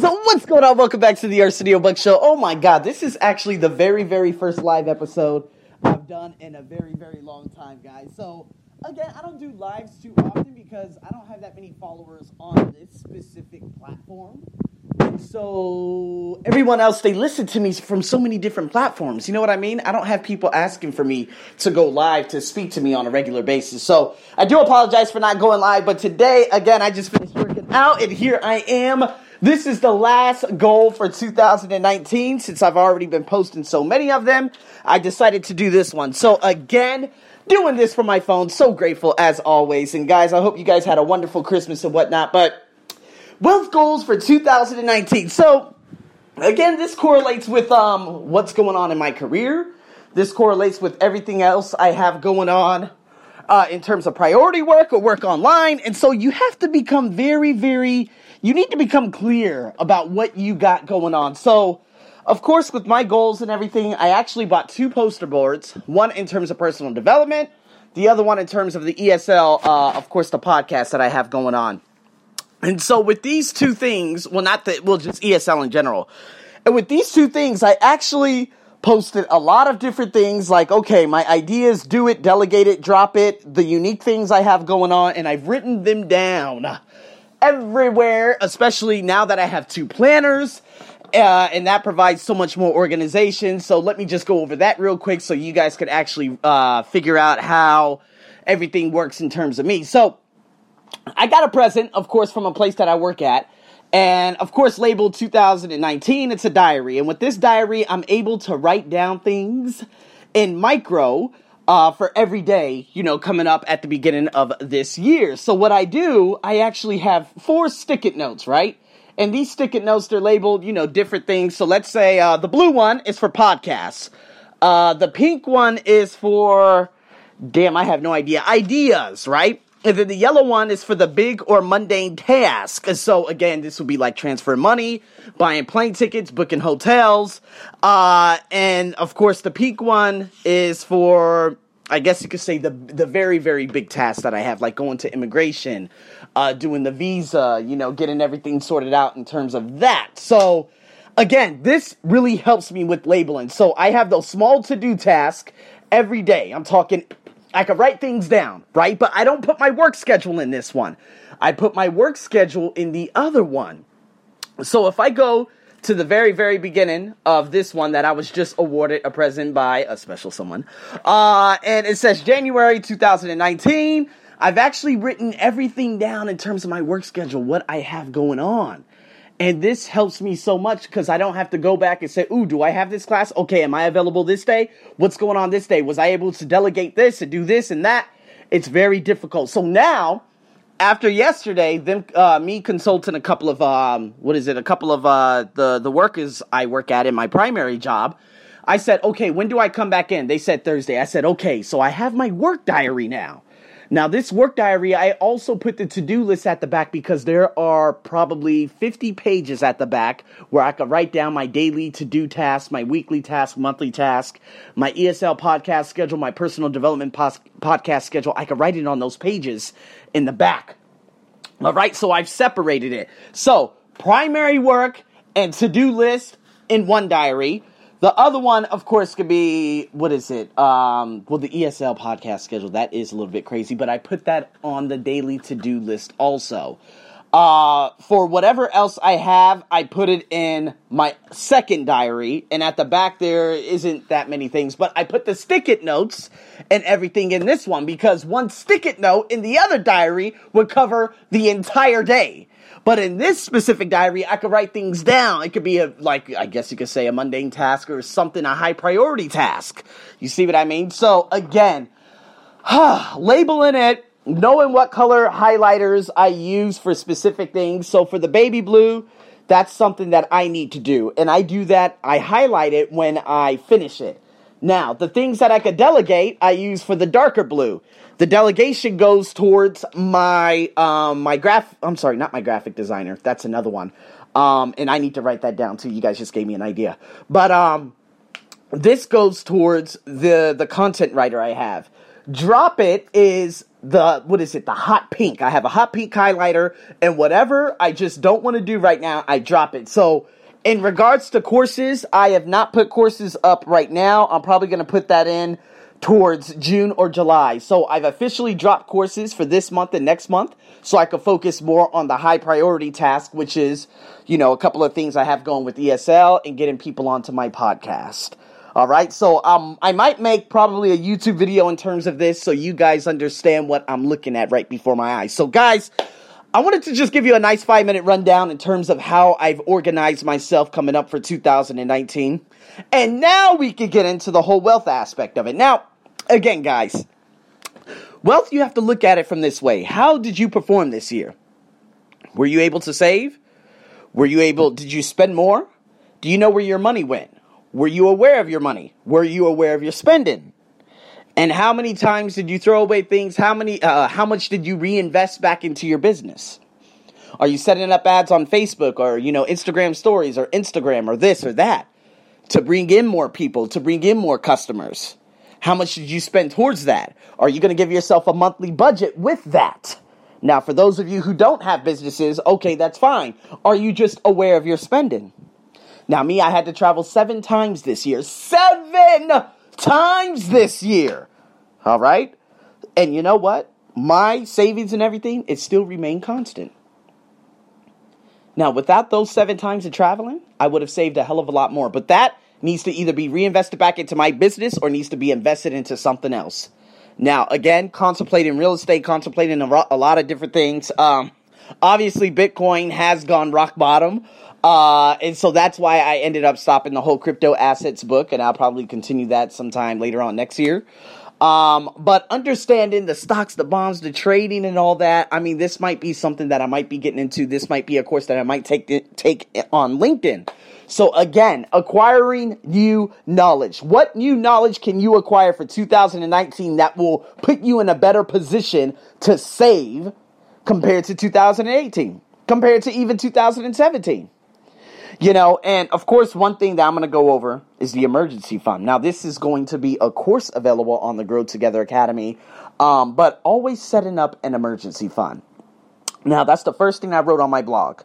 So what's going on? Welcome back to the Arsenio Buck Show. Oh my God, this is actually the very, very first live episode I've done in a very, very long time, guys. So again, I don't do lives too often because I don't have that many followers on this specific platform. And so everyone else, they listen to me from so many different platforms. You know what I mean? I don't have people asking for me to go live to speak to me on a regular basis. So I do apologize for not going live, but today, again, I just finished working out and here I am. This is the last goal for 2019 since I've already been posting so many of them. I decided to do this one. So again, doing this from my phone. So grateful as always. And guys, I hope you guys had a wonderful Christmas and whatnot. But wealth goals for 2019. So again, this correlates with um, what's going on in my career. This correlates with everything else I have going on uh, in terms of priority work or work online. And so you have to become very, very, you need to become clear about what you got going on. So, of course, with my goals and everything, I actually bought two poster boards one in terms of personal development, the other one in terms of the ESL, uh, of course, the podcast that I have going on. And so with these two things, well, not that, well, just ESL in general. And with these two things, I actually posted a lot of different things like, okay, my ideas, do it, delegate it, drop it, the unique things I have going on, and I've written them down everywhere, especially now that I have two planners. Uh, and that provides so much more organization. So let me just go over that real quick so you guys could actually uh, figure out how everything works in terms of me. So I got a present, of course, from a place that I work at. And of course, labeled 2019, it's a diary. And with this diary, I'm able to write down things in micro uh, for every day, you know, coming up at the beginning of this year. So what I do, I actually have four stick it notes, right? And these stick it notes, they're labeled, you know, different things. So let's say uh, the blue one is for podcasts. Uh, the pink one is for, damn, I have no idea, ideas, right? And then the yellow one is for the big or mundane task. So again, this would be like transfer money, buying plane tickets, booking hotels. Uh, and of course, the pink one is for, I guess you could say the the very very big task that I have, like going to immigration, uh, doing the visa, you know, getting everything sorted out in terms of that. So again, this really helps me with labeling. So I have those small to do tasks every day. I'm talking I could write things down, right? But I don't put my work schedule in this one. I put my work schedule in the other one. So if I go to the very, very beginning of this one that I was just awarded a present by a special someone, uh, and it says January 2019, I've actually written everything down in terms of my work schedule, what I have going on. And this helps me so much because I don't have to go back and say, Ooh, do I have this class? Okay, am I available this day? What's going on this day? Was I able to delegate this and do this and that? It's very difficult. So now, after yesterday, them uh, me consulting a couple of um, what is it? A couple of uh, the the workers I work at in my primary job. I said, okay, when do I come back in? They said Thursday. I said, okay, so I have my work diary now. Now, this work diary, I also put the to do list at the back because there are probably 50 pages at the back where I could write down my daily to do tasks, my weekly task, monthly task, my ESL podcast schedule, my personal development pos- podcast schedule. I could write it on those pages in the back. All right, so I've separated it. So, primary work and to do list in one diary the other one, of course, could be what is it? Um, well, the ESL podcast schedule that is a little bit crazy, but I put that on the daily to do list also. Uh, for whatever else I have, I put it in my second diary, and at the back there isn't that many things, but I put the stick it notes and everything in this one because one stick it note in the other diary would cover the entire day. But in this specific diary, I could write things down. It could be a, like, I guess you could say a mundane task or something, a high priority task. You see what I mean? So again, labeling it, knowing what color highlighters I use for specific things. So for the baby blue, that's something that I need to do. And I do that, I highlight it when I finish it. Now, the things that I could delegate, I use for the darker blue. The delegation goes towards my um, my graph. I'm sorry, not my graphic designer. That's another one. Um, and I need to write that down too. You guys just gave me an idea. But um, this goes towards the the content writer I have. Drop it is the what is it the hot pink i have a hot pink highlighter and whatever i just don't want to do right now i drop it so in regards to courses i have not put courses up right now. I'm probably going to put that in towards june or july. So i've officially dropped courses for this month and next month so i could focus more on the high priority task which is you know a couple of things i have going with esl and getting people onto my podcast. All right, so um, I might make probably a YouTube video in terms of this so you guys understand what I'm looking at right before my eyes. So, guys, I wanted to just give you a nice five minute rundown in terms of how I've organized myself coming up for 2019. And now we can get into the whole wealth aspect of it. Now, again, guys, wealth, you have to look at it from this way. How did you perform this year? Were you able to save? Were you able, did you spend more? Do you know where your money went? Were you aware of your money? Were you aware of your spending? And how many times did you throw away things? How many uh, how much did you reinvest back into your business? Are you setting up ads on Facebook or you know Instagram stories or Instagram or this or that to bring in more people, to bring in more customers? How much did you spend towards that? Are you going to give yourself a monthly budget with that? Now, for those of you who don't have businesses, okay, that's fine. Are you just aware of your spending? Now, me, I had to travel seven times this year. Seven times this year. All right? And you know what? My savings and everything, it still remained constant. Now, without those seven times of traveling, I would have saved a hell of a lot more. But that needs to either be reinvested back into my business or needs to be invested into something else. Now, again, contemplating real estate, contemplating a, lot of different things. Um, obviously, Bitcoin has gone rock bottom. Uh, and so that's why I ended up stopping the whole crypto assets book, and I'll probably continue that sometime later on next year. Um, but understanding the stocks, the bonds, the trading, and all that, I mean, this might be something that I might be getting into. This might be a course that I might take take on LinkedIn. So again, acquiring new knowledge. What new knowledge can you acquire for 2019 that will put you in a better position to save compared to 2018, compared to even 2017? You know, and of course, one thing that I'm going to go over is the emergency fund. Now, this is going to be a course available on the Grow Together Academy, um, but always setting up an emergency fund. Now, that's the first thing I wrote on my blog.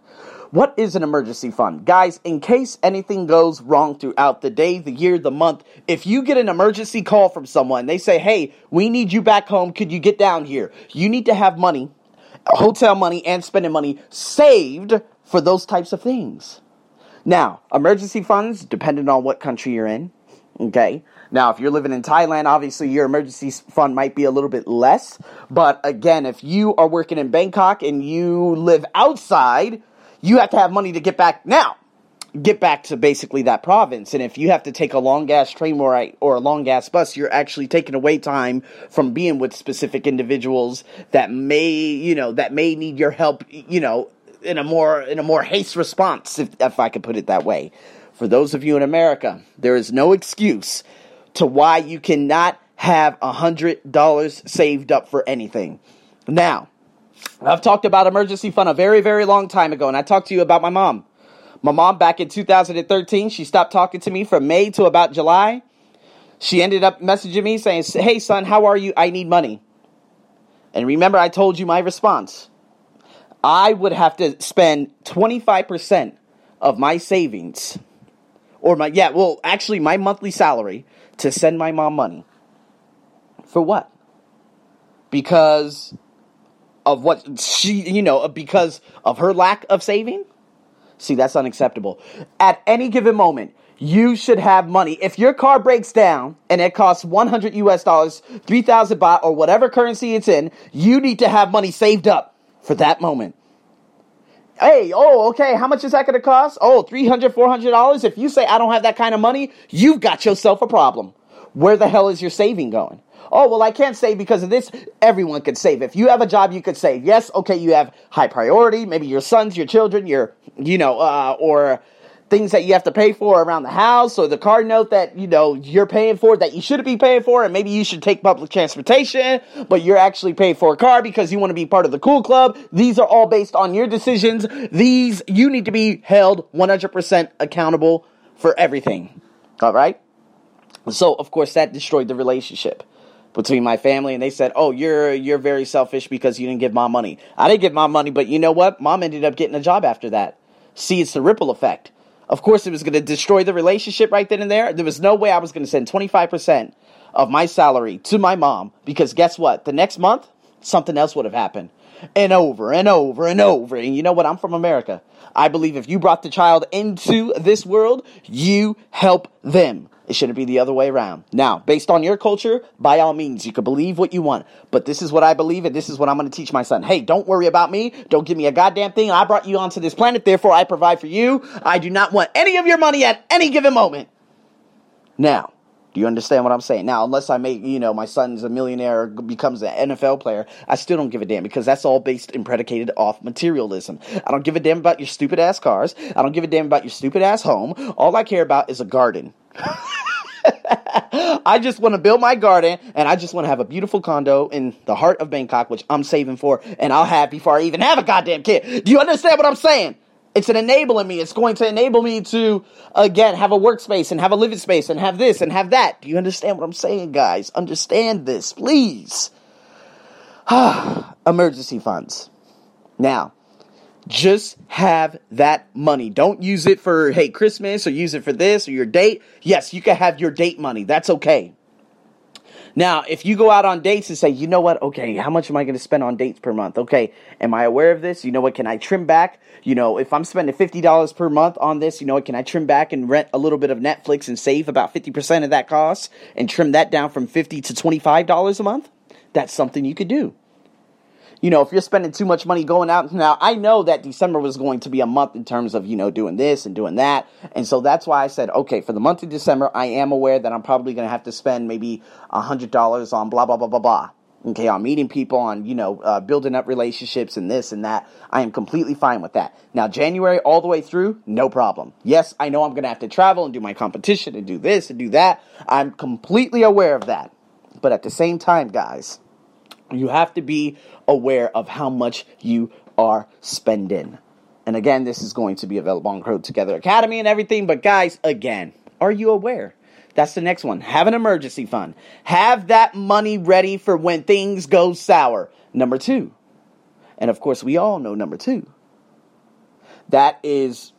What is an emergency fund? Guys, in case anything goes wrong throughout the day, the year, the month, if you get an emergency call from someone, they say, hey, we need you back home. Could you get down here? You need to have money, hotel money, and spending money saved for those types of things. Now, emergency funds, depending on what country you're in. Okay. Now, if you're living in Thailand, obviously your emergency fund might be a little bit less. But again, if you are working in Bangkok and you live outside, you have to have money to get back now. Get back to basically that province. And if you have to take a long gas train or, or a long gas bus, you're actually taking away time from being with specific individuals that may, you know, that may need your help, you know, in a more in a more haste response, if, if I could put it that way. For those of you in America, there is no excuse to why you cannot have a hundred dollars saved up for anything. Now, I've talked about emergency fund a very, very long time ago, and I talked to you about my mom. My mom back in 2013, she stopped talking to me from May to about July. She ended up messaging me saying, Hey, son, how are you? I need money. And remember, I told you my response. I would have to spend 25% of my savings, or my, yeah, well, actually, my monthly salary to send my mom money. For what? Because of what she, you know, because of her lack of saving? See, that's unacceptable. At any given moment, you should have money. If your car breaks down and it costs 100 US dollars, 3000 baht, or whatever currency it's in, you need to have money saved up for that moment. Hey, oh, okay, how much is that going to cost? Oh, $300, $400. If you say I don't have that kind of money, you've got yourself a problem. Where the hell is your saving going? Oh, well, I can't save because of this. Everyone could save. If you have a job, you could save. Yes, okay, you have high priority. Maybe your sons, your children, your, you know, uh, or things that you have to pay for around the house or the car note that you know you're paying for that you shouldn't be paying for and maybe you should take public transportation but you're actually paying for a car because you want to be part of the cool club these are all based on your decisions these you need to be held 100% accountable for everything all right so of course that destroyed the relationship between my family and they said, "Oh, you're you're very selfish because you didn't give mom money." I didn't give mom money, but you know what? Mom ended up getting a job after that. See, it's the ripple effect. Of course, it was going to destroy the relationship right then and there. There was no way I was going to send 25% of my salary to my mom because guess what? The next month, something else would have happened. And over and over and over. And you know what? I'm from America. I believe if you brought the child into this world, you help them. It shouldn't be the other way around. Now, based on your culture, by all means, you can believe what you want. But this is what I believe, and this is what I'm going to teach my son. Hey, don't worry about me. Don't give me a goddamn thing. I brought you onto this planet, therefore I provide for you. I do not want any of your money at any given moment. Now, do you understand what I'm saying? Now, unless I make, you know, my son's a millionaire, or becomes an NFL player, I still don't give a damn because that's all based and predicated off materialism. I don't give a damn about your stupid ass cars. I don't give a damn about your stupid ass home. All I care about is a garden. I just want to build my garden and I just want to have a beautiful condo in the heart of Bangkok, which I'm saving for, and I'll have before I even have a goddamn kid. Do you understand what I'm saying? It's an enabling me. It's going to enable me to, again, have a workspace and have a living space and have this and have that. Do you understand what I'm saying, guys? Understand this, please. Emergency funds. Now, just have that money. Don't use it for, hey, Christmas or use it for this or your date. Yes, you can have your date money. That's okay. Now, if you go out on dates and say, you know what, okay, how much am I going to spend on dates per month? Okay, am I aware of this? You know what, can I trim back? You know, if I'm spending $50 per month on this, you know what, can I trim back and rent a little bit of Netflix and save about 50% of that cost and trim that down from 50 to $25 a month? That's something you could do you know, if you're spending too much money going out now, I know that December was going to be a month in terms of, you know, doing this and doing that. And so that's why I said, okay, for the month of December, I am aware that I'm probably going to have to spend maybe a $100 on blah, blah, blah, blah, blah. Okay, on meeting people, on, you know, uh, building up relationships and this and that. I am completely fine with that. Now, January all the way through, no problem. Yes, I know I'm going to have to travel and do my competition and do this and do that. I'm completely aware of that. But at the same time, guys, you have to be aware of how much you are spending. And again, this is going to be available on Grow Together Academy and everything. But guys, again, are you aware? That's the next one. Have an emergency fund. Have that money ready for when things go sour. Number two. And of course, we all know number two. That is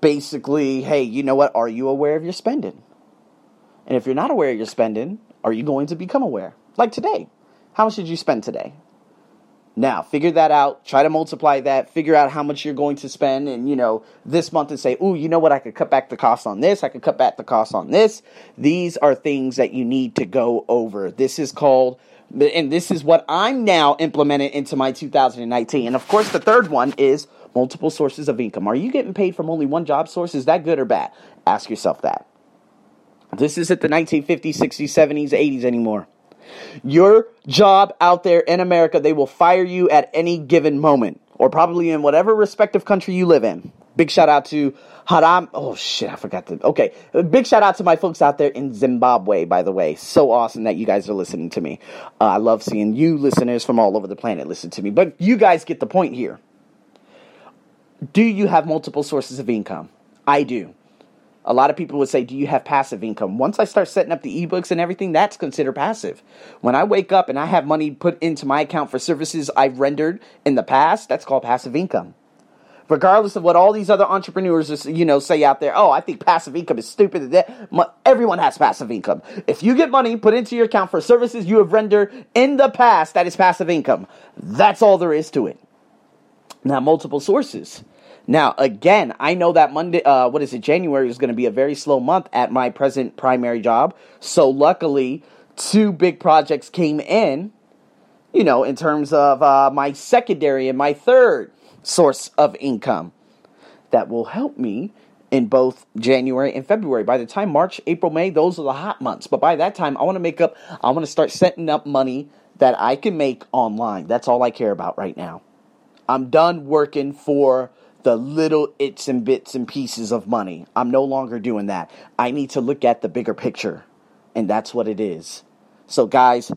basically, hey, you know what? Are you aware of your spending? And if you're not aware of your spending, are you going to become aware? Like today. How much did you spend today? Now, figure that out. Try to multiply that. Figure out how much you're going to spend, and you know this month, and say, "Ooh, you know what? I could cut back the cost on this. I could cut back the cost on this." These are things that you need to go over. This is called, and this is what I'm now implementing into my 2019. And of course, the third one is multiple sources of income. Are you getting paid from only one job source? Is that good or bad? Ask yourself that. This isn't the 1950s, 60s, 70s, 80s anymore. Your job out there in America, they will fire you at any given moment, or probably in whatever respective country you live in. Big shout out to Haram. Oh shit, I forgot to. Okay, big shout out to my folks out there in Zimbabwe. By the way, so awesome that you guys are listening to me. Uh, I love seeing you listeners from all over the planet listen to me. But you guys get the point here. Do you have multiple sources of income? I do. A lot of people would say, Do you have passive income? Once I start setting up the ebooks and everything, that's considered passive. When I wake up and I have money put into my account for services I've rendered in the past, that's called passive income. Regardless of what all these other entrepreneurs, you know, say out there, oh, I think passive income is stupid. Everyone has passive income. If you get money put into your account for services you have rendered in the past, that is passive income. That's all there is to it. Now, multiple sources. Now, again, I know that Monday, uh, what is it, January is going to be a very slow month at my present primary job. So, luckily, two big projects came in, you know, in terms of uh, my secondary and my third source of income that will help me in both January and February. By the time March, April, May, those are the hot months. But by that time, I want to make up, I want to start setting up money that I can make online. That's all I care about right now. I'm done working for the little its and bits and pieces of money. I'm no longer doing that. I need to look at the bigger picture, and that's what it is. So, guys,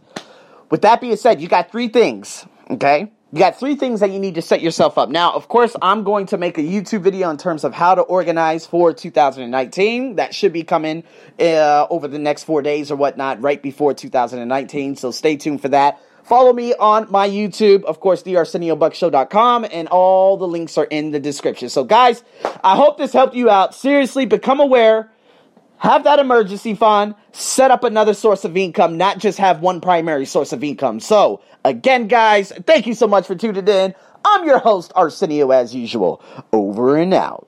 with that being said, you got three things, okay? You got three things that you need to set yourself up. Now, of course, I'm going to make a YouTube video in terms of how to organize for 2019. That should be coming uh, over the next four days or whatnot, right before 2019. So stay tuned for that. Follow me on my YouTube, of course, thearseniobuckshow.com, and all the links are in the description. So, guys, I hope this helped you out. Seriously, become aware have that emergency fund, set up another source of income, not just have one primary source of income. So, again, guys, thank you so much for tuning in. I'm your host, Arsenio, as usual. Over and out.